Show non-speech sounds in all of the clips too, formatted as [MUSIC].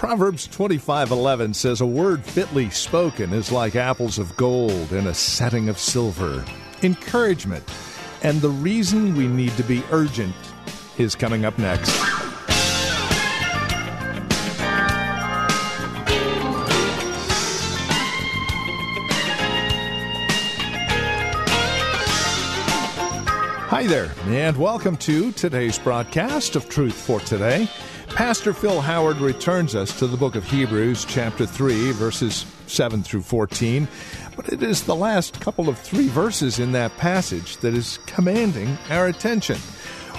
Proverbs 25:11 says a word fitly spoken is like apples of gold in a setting of silver. Encouragement and the reason we need to be urgent is coming up next. Hi there, and welcome to today's broadcast of Truth for Today. Pastor Phil Howard returns us to the book of Hebrews, chapter 3, verses 7 through 14. But it is the last couple of three verses in that passage that is commanding our attention.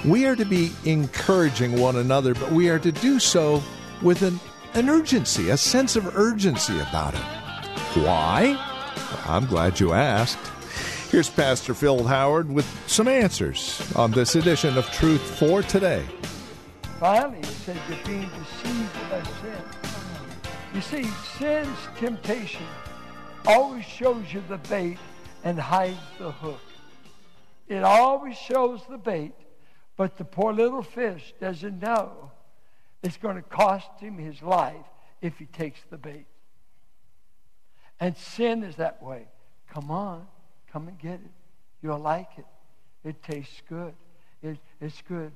We are to be encouraging one another, but we are to do so with an, an urgency, a sense of urgency about it. Why? I'm glad you asked. Here's Pastor Phil Howard with some answers on this edition of Truth for Today. Finally, it said you're being deceived by sin. You see, sin's temptation always shows you the bait and hides the hook. It always shows the bait, but the poor little fish doesn't know it's going to cost him his life if he takes the bait. And sin is that way. Come on. Come and get it. You'll like it. It tastes good. It, it's good.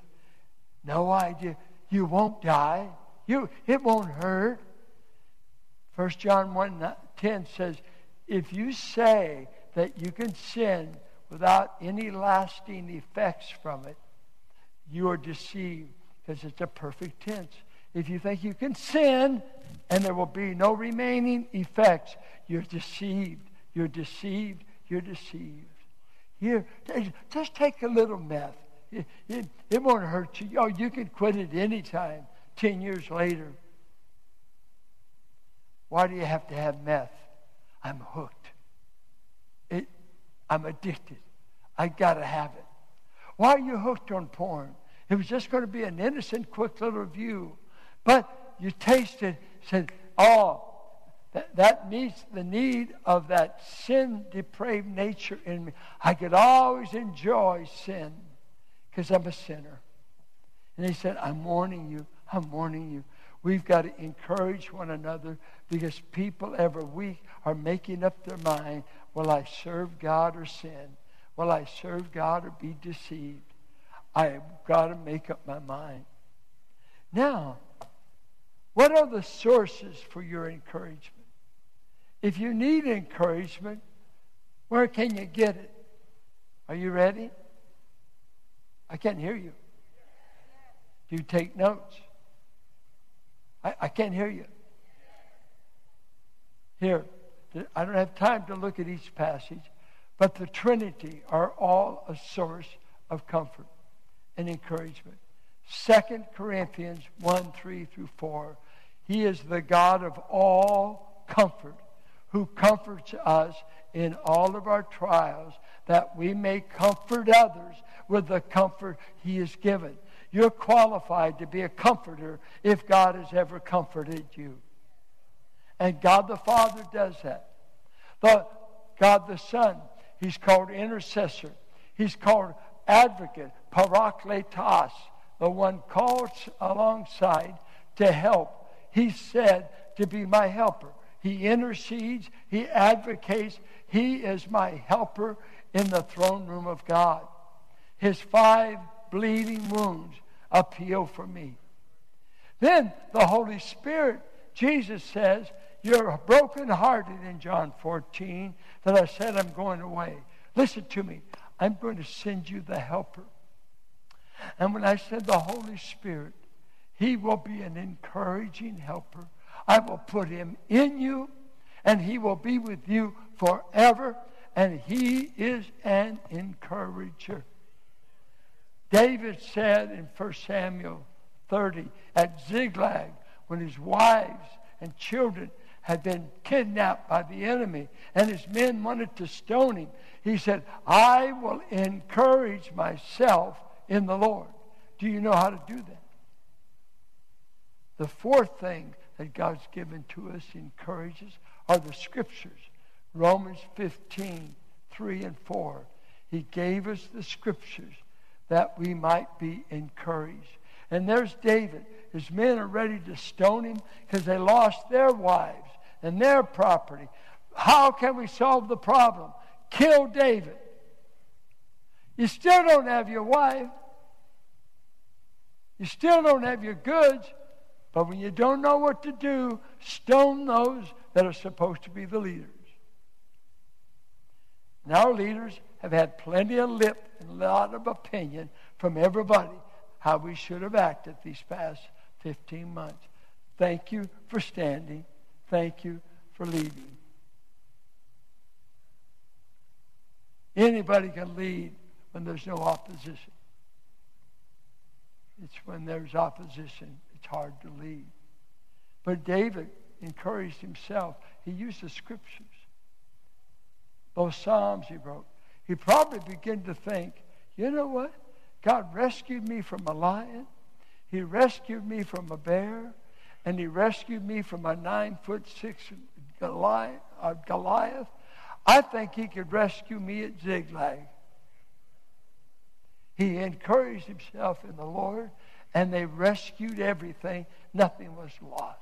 No idea. You won't die. You, it won't hurt. 1 John 1 10 says, if you say that you can sin without any lasting effects from it, you are deceived because it's a perfect tense. If you think you can sin and there will be no remaining effects, you're deceived. You're deceived you're deceived. Here, just take a little meth. [LAUGHS] It, it, won't hurt you. Oh, you can quit it anytime, 10 years later. Why do you have to have meth? I'm hooked. It, I'm addicted. I got to have it. Why are you hooked on porn? It was just going to be an innocent, quick little review. But you tasted, said, oh, that, that meets the need of that sin depraved nature in me. I could always enjoy sin because I'm a sinner. And he said, I'm warning you. I'm warning you. We've got to encourage one another because people every week are making up their mind will I serve God or sin? Will I serve God or be deceived? I've got to make up my mind. Now, what are the sources for your encouragement? If you need encouragement, where can you get it? Are you ready? I can't hear you. Do you take notes? I, I can't hear you. Here, I don't have time to look at each passage, but the Trinity are all a source of comfort and encouragement. Second Corinthians 1 3 through 4. He is the God of all comfort who comforts us in all of our trials, that we may comfort others with the comfort he has given. You're qualified to be a comforter if God has ever comforted you. And God the Father does that. The, God the Son, he's called intercessor. He's called advocate, parakletos, the one called alongside to help. He said to be my helper. He intercedes, He advocates. He is my helper in the throne room of God. His five bleeding wounds appeal for me. Then the Holy Spirit, Jesus says, You're brokenhearted in John 14 that I said I'm going away. Listen to me. I'm going to send you the helper. And when I said the Holy Spirit, He will be an encouraging helper I will put him in you, and he will be with you forever, and he is an encourager. David said in 1 Samuel 30 at Ziklag, when his wives and children had been kidnapped by the enemy and his men wanted to stone him, he said, I will encourage myself in the Lord. Do you know how to do that? The fourth thing that God's given to us encourages are the scriptures. Romans 15, 3 and 4. He gave us the scriptures that we might be encouraged. And there's David. His men are ready to stone him because they lost their wives and their property. How can we solve the problem? Kill David. You still don't have your wife. You still don't have your goods. But when you don't know what to do, stone those that are supposed to be the leaders. And our leaders have had plenty of lip and a lot of opinion from everybody how we should have acted these past 15 months. Thank you for standing. Thank you for leading. Anybody can lead when there's no opposition. It's when there's opposition it's hard to lead. But David encouraged himself. He used the scriptures. Those Psalms he wrote. He probably began to think, you know what? God rescued me from a lion. He rescued me from a bear. And he rescued me from a nine foot six Goliath. Uh, Goliath. I think he could rescue me at Ziklag. He encouraged himself in the Lord and they rescued everything. Nothing was lost.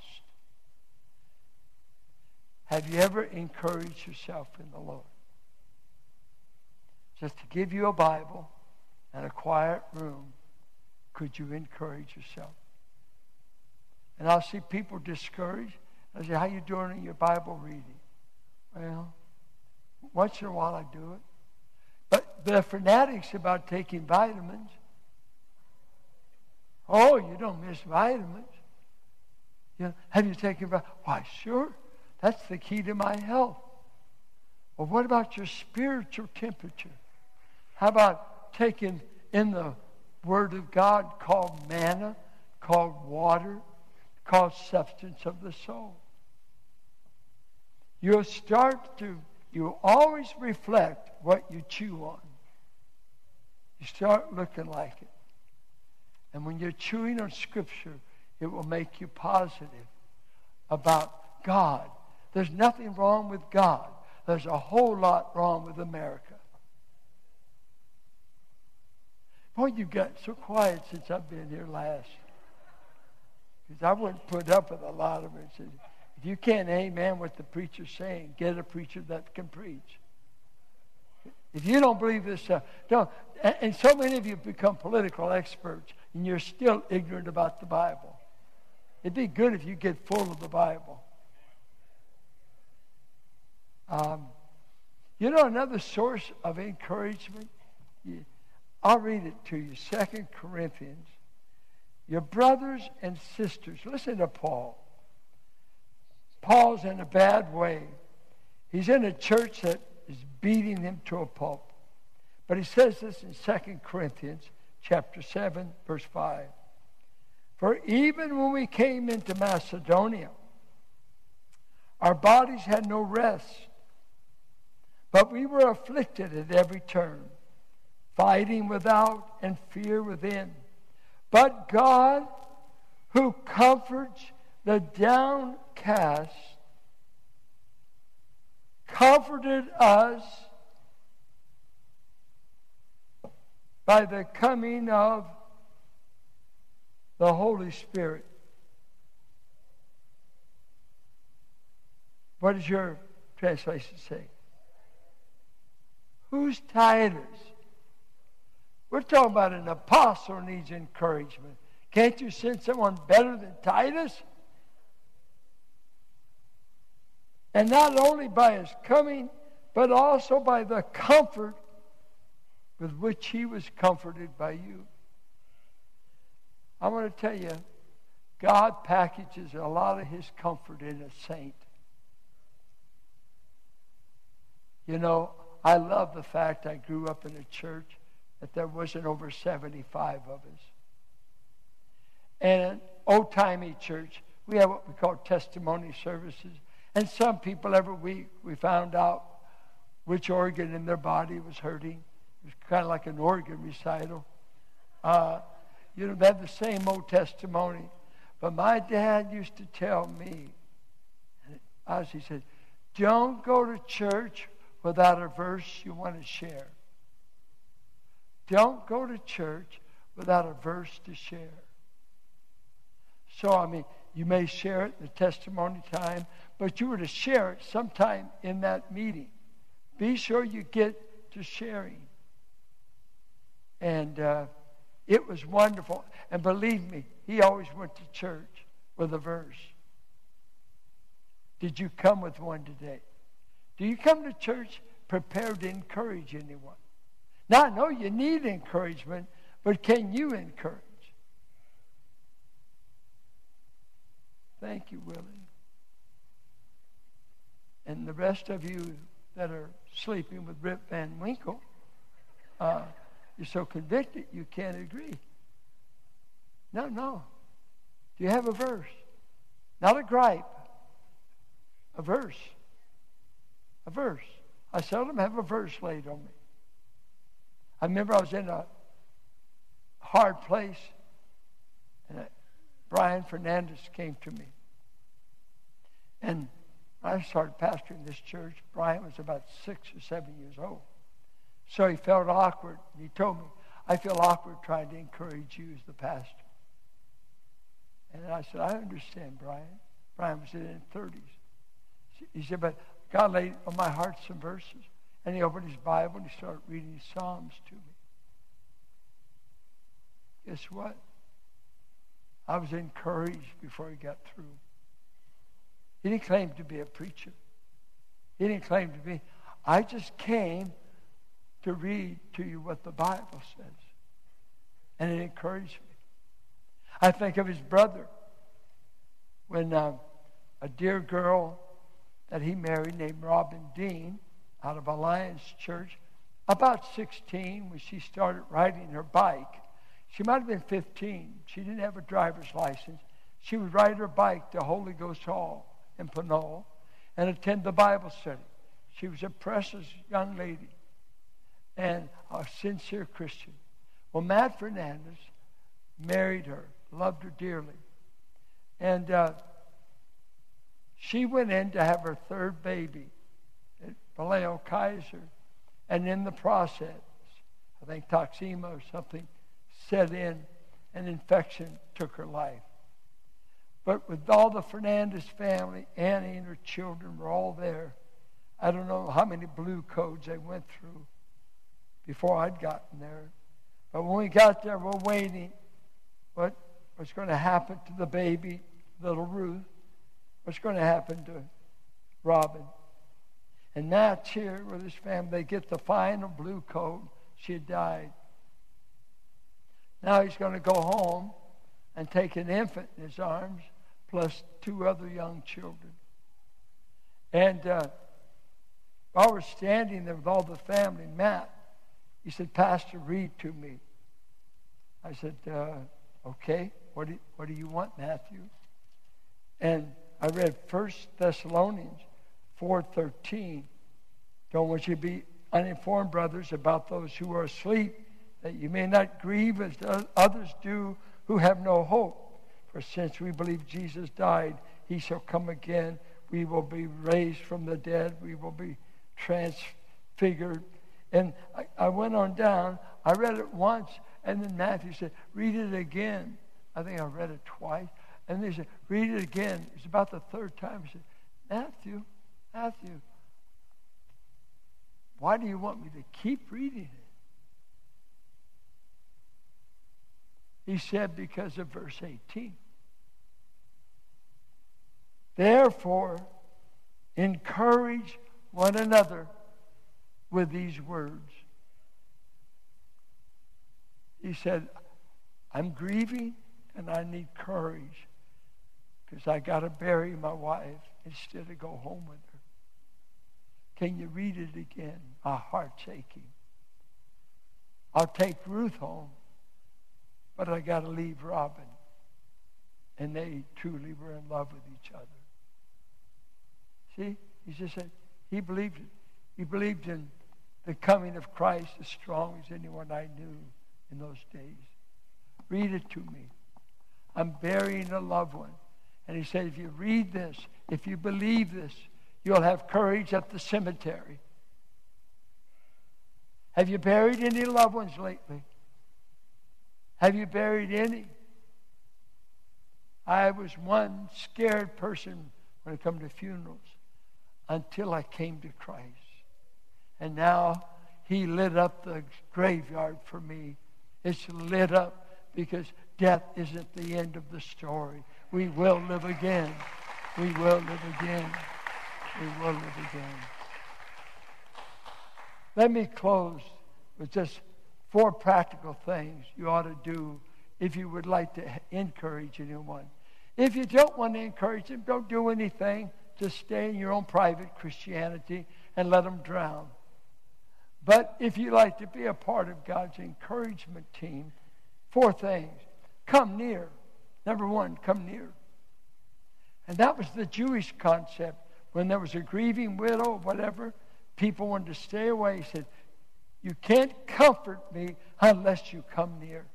Have you ever encouraged yourself in the Lord? Just to give you a Bible and a quiet room, could you encourage yourself? And I'll see people discouraged. I say, how you doing in your Bible reading? Well, once in a while I do it. But the fanatics about taking vitamins, Oh, you don't miss vitamins. You know, have you taken vitamins? Why, sure. That's the key to my health. Well, what about your spiritual temperature? How about taking in the Word of God called manna, called water, called substance of the soul? You'll start to, you always reflect what you chew on. You start looking like it. And when you're chewing on Scripture, it will make you positive about God. There's nothing wrong with God. There's a whole lot wrong with America. Boy, you've gotten so quiet since I've been here last. Because I wouldn't put up with a lot of it. If you can't amen what the preacher's saying, get a preacher that can preach. If you don't believe this stuff, don't. And so many of you have become political experts and you're still ignorant about the Bible. It'd be good if you get full of the Bible. Um, you know another source of encouragement? I'll read it to you. Second Corinthians. Your brothers and sisters, listen to Paul. Paul's in a bad way. He's in a church that is beating him to a pulp. But he says this in Second Corinthians chapter 7, verse 5. For even when we came into Macedonia, our bodies had no rest, but we were afflicted at every turn, fighting without and fear within. But God, who comforts the downcast, comforted us by the coming of the Holy Spirit. What does your translation say? Who's Titus? We're talking about an apostle needs encouragement. Can't you send someone better than Titus? And not only by his coming, but also by the comfort with which he was comforted by you. I want to tell you, God packages a lot of his comfort in a saint. You know, I love the fact I grew up in a church that there wasn't over 75 of us. And an old timey church, we have what we call testimony services. And some people every week we found out which organ in their body was hurting. It was kind of like an organ recital. Uh, you know, they have the same old testimony. But my dad used to tell me, as he said, don't go to church without a verse you want to share. Don't go to church without a verse to share. So, I mean, you may share it in the testimony time, but you were to share it sometime in that meeting. Be sure you get to sharing. And uh, it was wonderful. And believe me, he always went to church with a verse. Did you come with one today? Do you come to church prepared to encourage anyone? Now, I know you need encouragement, but can you encourage? Thank you, Willie. And the rest of you that are sleeping with Rip Van Winkle, uh, you're so convicted you can't agree. No, no. Do you have a verse? Not a gripe. A verse. A verse. I seldom have a verse laid on me. I remember I was in a hard place, and uh, Brian Fernandez came to me. And I started pastoring this church. Brian was about six or seven years old. So he felt awkward. He told me, I feel awkward trying to encourage you as the pastor. And I said, I understand, Brian. Brian was in his 30s. He said, but God laid on my heart some verses. And he opened his Bible and he started reading Psalms to me. Guess what? I was encouraged before he got through. He didn't claim to be a preacher. He didn't claim to be. I just came to read to you what the Bible says. And it encouraged me. I think of his brother when uh, a dear girl that he married named Robin Dean out of Alliance Church, about 16 when she started riding her bike. She might have been 15. She didn't have a driver's license. She would ride her bike to Holy Ghost Hall in Pinole and attend the Bible study. She was a precious young lady and a sincere Christian. Well, Matt Fernandez married her, loved her dearly. And uh, she went in to have her third baby at Vallejo Kaiser. And in the process, I think toxemia or something set in, and infection took her life. But with all the Fernandez family, Annie and her children were all there. I don't know how many blue codes they went through before I'd gotten there. But when we got there, we're waiting. What was going to happen to the baby, little Ruth? What's going to happen to Robin? And Matt's here with his family. They get the final blue coat. She died. Now he's going to go home and take an infant in his arms plus two other young children. And uh, while we're standing there with all the family, Matt, he said, Pastor, read to me. I said, uh, okay, what do, what do you want, Matthew? And I read 1 Thessalonians 4.13. Don't want you to be uninformed, brothers, about those who are asleep, that you may not grieve as others do who have no hope. For since we believe Jesus died, he shall come again. We will be raised from the dead. We will be transfigured. And I, I went on down. I read it once, and then Matthew said, Read it again. I think I read it twice. And they said, Read it again. It's about the third time. He said, Matthew, Matthew, why do you want me to keep reading it? He said, Because of verse 18. Therefore, encourage one another with these words. He said, I'm grieving and I need courage because I got to bury my wife instead of go home with her. Can you read it again? My heart's aching. I'll take Ruth home, but I got to leave Robin. And they truly were in love with each other. See, he just said he believed it. He believed in the coming of Christ as strong as anyone I knew in those days. Read it to me. I'm burying a loved one. And he said, if you read this, if you believe this, you'll have courage at the cemetery. Have you buried any loved ones lately? Have you buried any? I was one scared person when it come to funerals until I came to Christ. And now he lit up the graveyard for me. It's lit up because death isn't the end of the story. We will live again. We will live again. We will live again. Let me close with just four practical things you ought to do if you would like to encourage anyone. If you don't want to encourage them, don't do anything. Just stay in your own private Christianity and let them drown. But if you'd like to be a part of God's encouragement team, four things. Come near. Number one, come near. And that was the Jewish concept. When there was a grieving widow, or whatever, people wanted to stay away. He said, You can't comfort me unless you come near.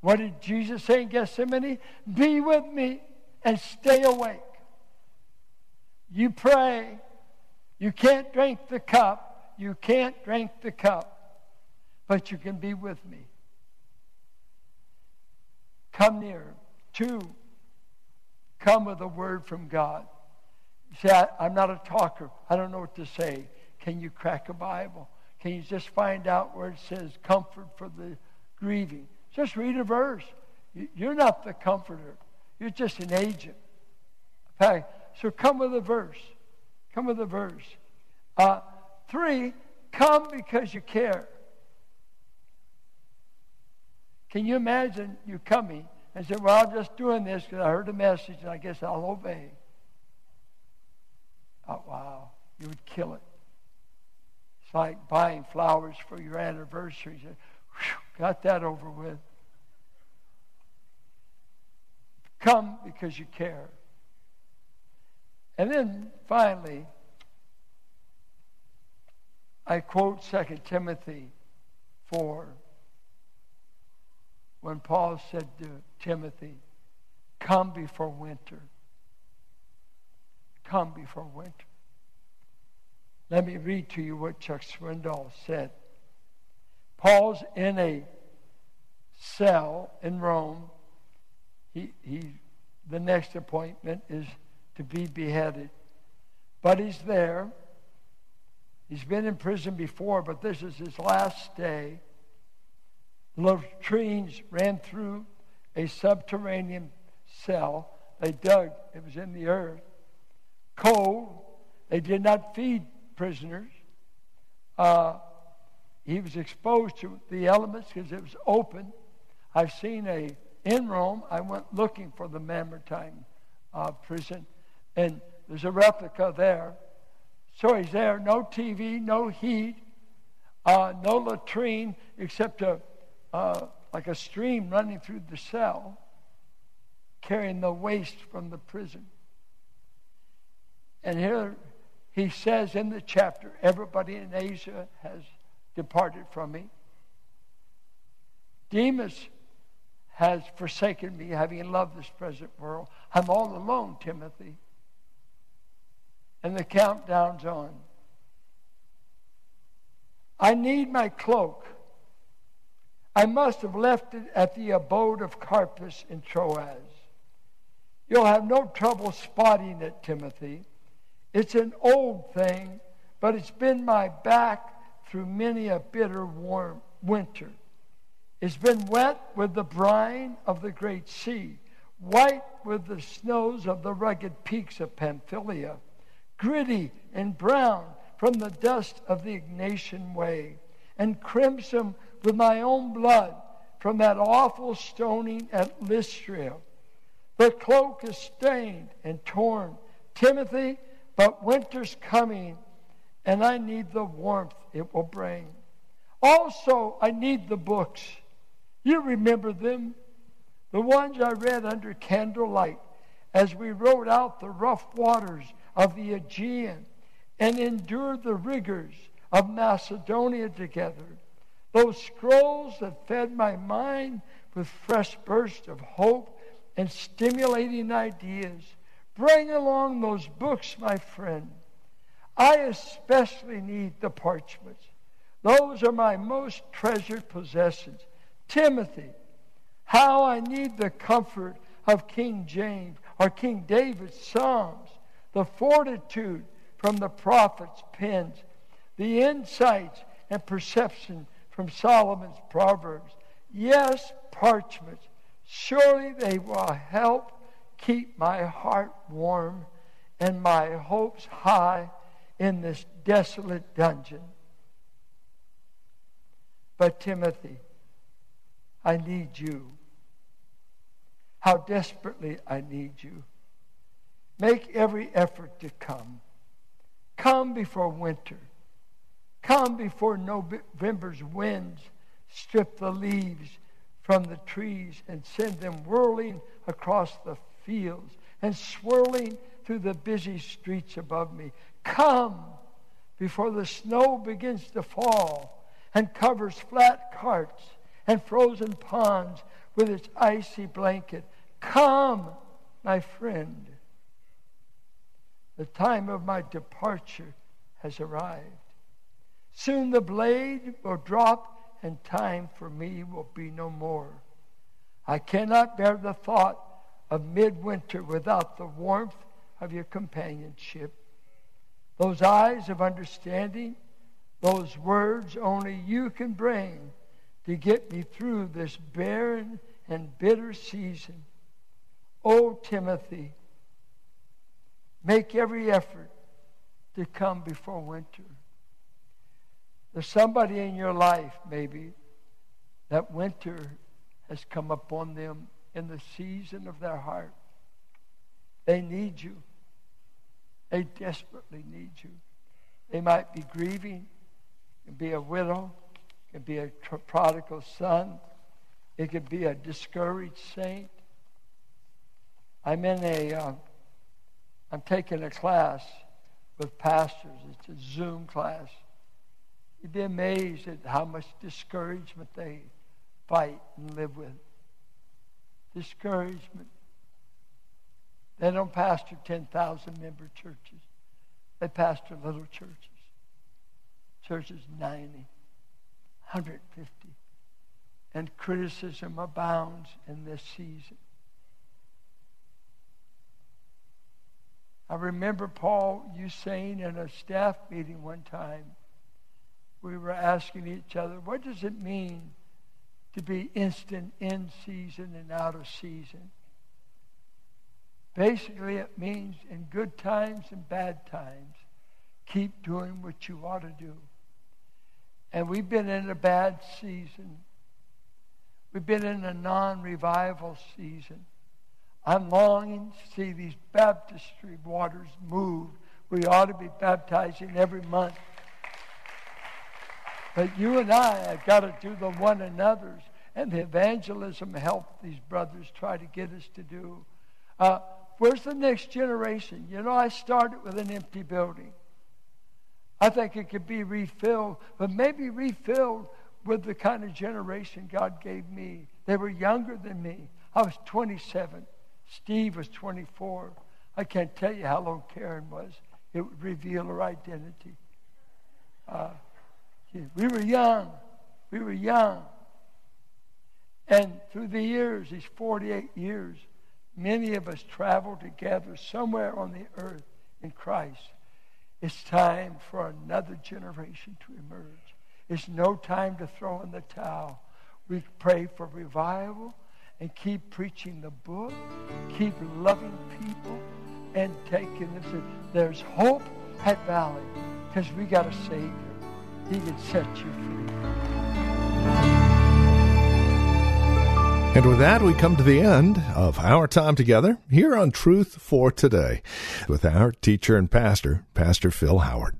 What did Jesus say in Gethsemane? Be with me and stay awake. You pray. You can't drink the cup. You can't drink the cup. But you can be with me. Come near. Two, come with a word from God. Say, I, am not a talker. I don't know what to say. Can you crack a Bible? Can you just find out where it says comfort for the grieving? Just read a verse. You're not the comforter. You're just an agent. Okay, so come with a verse. Come with a verse. Uh, three, come because you care. Can you imagine you coming and say, Well, I'm just doing this because I heard a message and I guess I'll obey? Oh, wow. You would kill it. It's like buying flowers for your anniversary. You got that over with. Come because you care. And then finally, I quote 2 Timothy 4 when Paul said to Timothy, Come before winter. Come before winter. Let me read to you what Chuck Swindoll said. Paul's in a cell in Rome. He, he, the next appointment is to be beheaded. But he's there. He's been in prison before, but this is his last day latrines ran through a subterranean cell. They dug, it was in the earth. Cold, they did not feed prisoners. Uh, he was exposed to the elements because it was open. I've seen a, in Rome, I went looking for the Mamertine uh, prison, and there's a replica there. So he's there, no TV, no heat, uh, no latrine except a uh, like a stream running through the cell, carrying the waste from the prison. And here he says in the chapter, everybody in Asia has departed from me. Demas has forsaken me, having loved this present world. I'm all alone, Timothy. And the countdown's on. I need my cloak. I must have left it at the abode of Carpus in Troas. You'll have no trouble spotting it, Timothy. It's an old thing, but it's been my back through many a bitter warm winter. It's been wet with the brine of the great sea, white with the snows of the rugged peaks of Pamphylia, gritty and brown from the dust of the Egnatian way, and crimson with my own blood from that awful stoning at Lystra. The cloak is stained and torn. Timothy, but winter's coming, and I need the warmth it will bring. Also, I need the books. You remember them the ones I read under candlelight as we rode out the rough waters of the Aegean and endured the rigors of Macedonia together. Those scrolls that fed my mind with fresh bursts of hope and stimulating ideas. Bring along those books, my friend. I especially need the parchments. Those are my most treasured possessions. Timothy, how I need the comfort of King James or King David's Psalms, the fortitude from the prophet's pens, the insights and perception from Solomon's Proverbs. Yes, parchments. Surely they will help keep my heart warm and my hopes high in this desolate dungeon. But, Timothy, I need you. How desperately I need you. Make every effort to come. Come before winter. Come before November's winds strip the leaves from the trees and send them whirling across the fields and swirling through the busy streets above me. Come before the snow begins to fall and covers flat carts and frozen ponds with its icy blanket. Come, my friend. The time of my departure has arrived. Soon the blade will drop and time for me will be no more. I cannot bear the thought of midwinter without the warmth of your companionship. Those eyes of understanding, those words only you can bring to get me through this barren and bitter season. Oh, Timothy, make every effort to come before winter. There's somebody in your life, maybe, that winter has come upon them in the season of their heart. They need you. They desperately need you. They might be grieving. Could be a widow. Could be a prodigal son. It could be a discouraged saint. I'm in a. am uh, taking a class with pastors. It's a Zoom class. You'd be amazed at how much discouragement they fight and live with. Discouragement. They don't pastor 10,000 member churches. They pastor little churches. Churches 90, 150. And criticism abounds in this season. I remember, Paul, you saying in a staff meeting one time, we were asking each other, what does it mean to be instant in season and out of season? Basically, it means in good times and bad times, keep doing what you ought to do. And we've been in a bad season. We've been in a non revival season. I'm longing to see these baptistry waters move. We ought to be baptizing every month. But you and I have got to do the one another's. And the evangelism helped these brothers try to get us to do. Uh, where's the next generation? You know, I started with an empty building. I think it could be refilled, but maybe refilled with the kind of generation God gave me. They were younger than me. I was 27. Steve was 24. I can't tell you how long Karen was. It would reveal her identity. Uh, we were young. We were young. And through the years, these 48 years, many of us traveled together somewhere on the earth in Christ. It's time for another generation to emerge. It's no time to throw in the towel. We pray for revival and keep preaching the book, keep loving people, and taking them. There's hope at Valley because we got a Savior. He can set you free. And with that, we come to the end of our time together here on Truth for Today with our teacher and pastor, Pastor Phil Howard.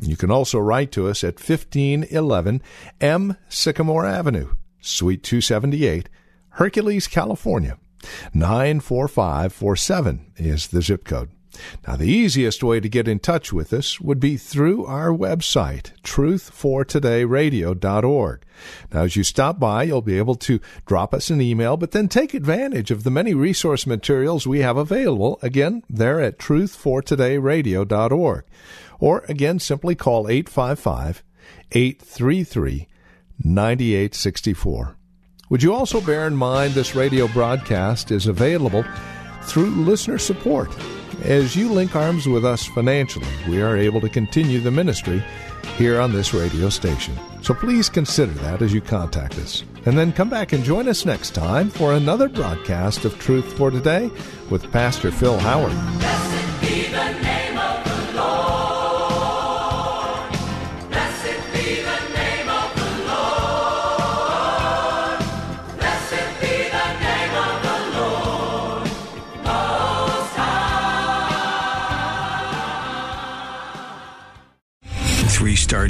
You can also write to us at 1511 M. Sycamore Avenue, Suite 278, Hercules, California. 94547 is the zip code. Now, the easiest way to get in touch with us would be through our website, truthfortodayradio.org. Now, as you stop by, you'll be able to drop us an email, but then take advantage of the many resource materials we have available, again, there at truthfortodayradio.org. Or, again, simply call 855 833 9864. Would you also bear in mind this radio broadcast is available through listener support? As you link arms with us financially, we are able to continue the ministry here on this radio station. So please consider that as you contact us. And then come back and join us next time for another broadcast of Truth for Today with Pastor Phil Howard.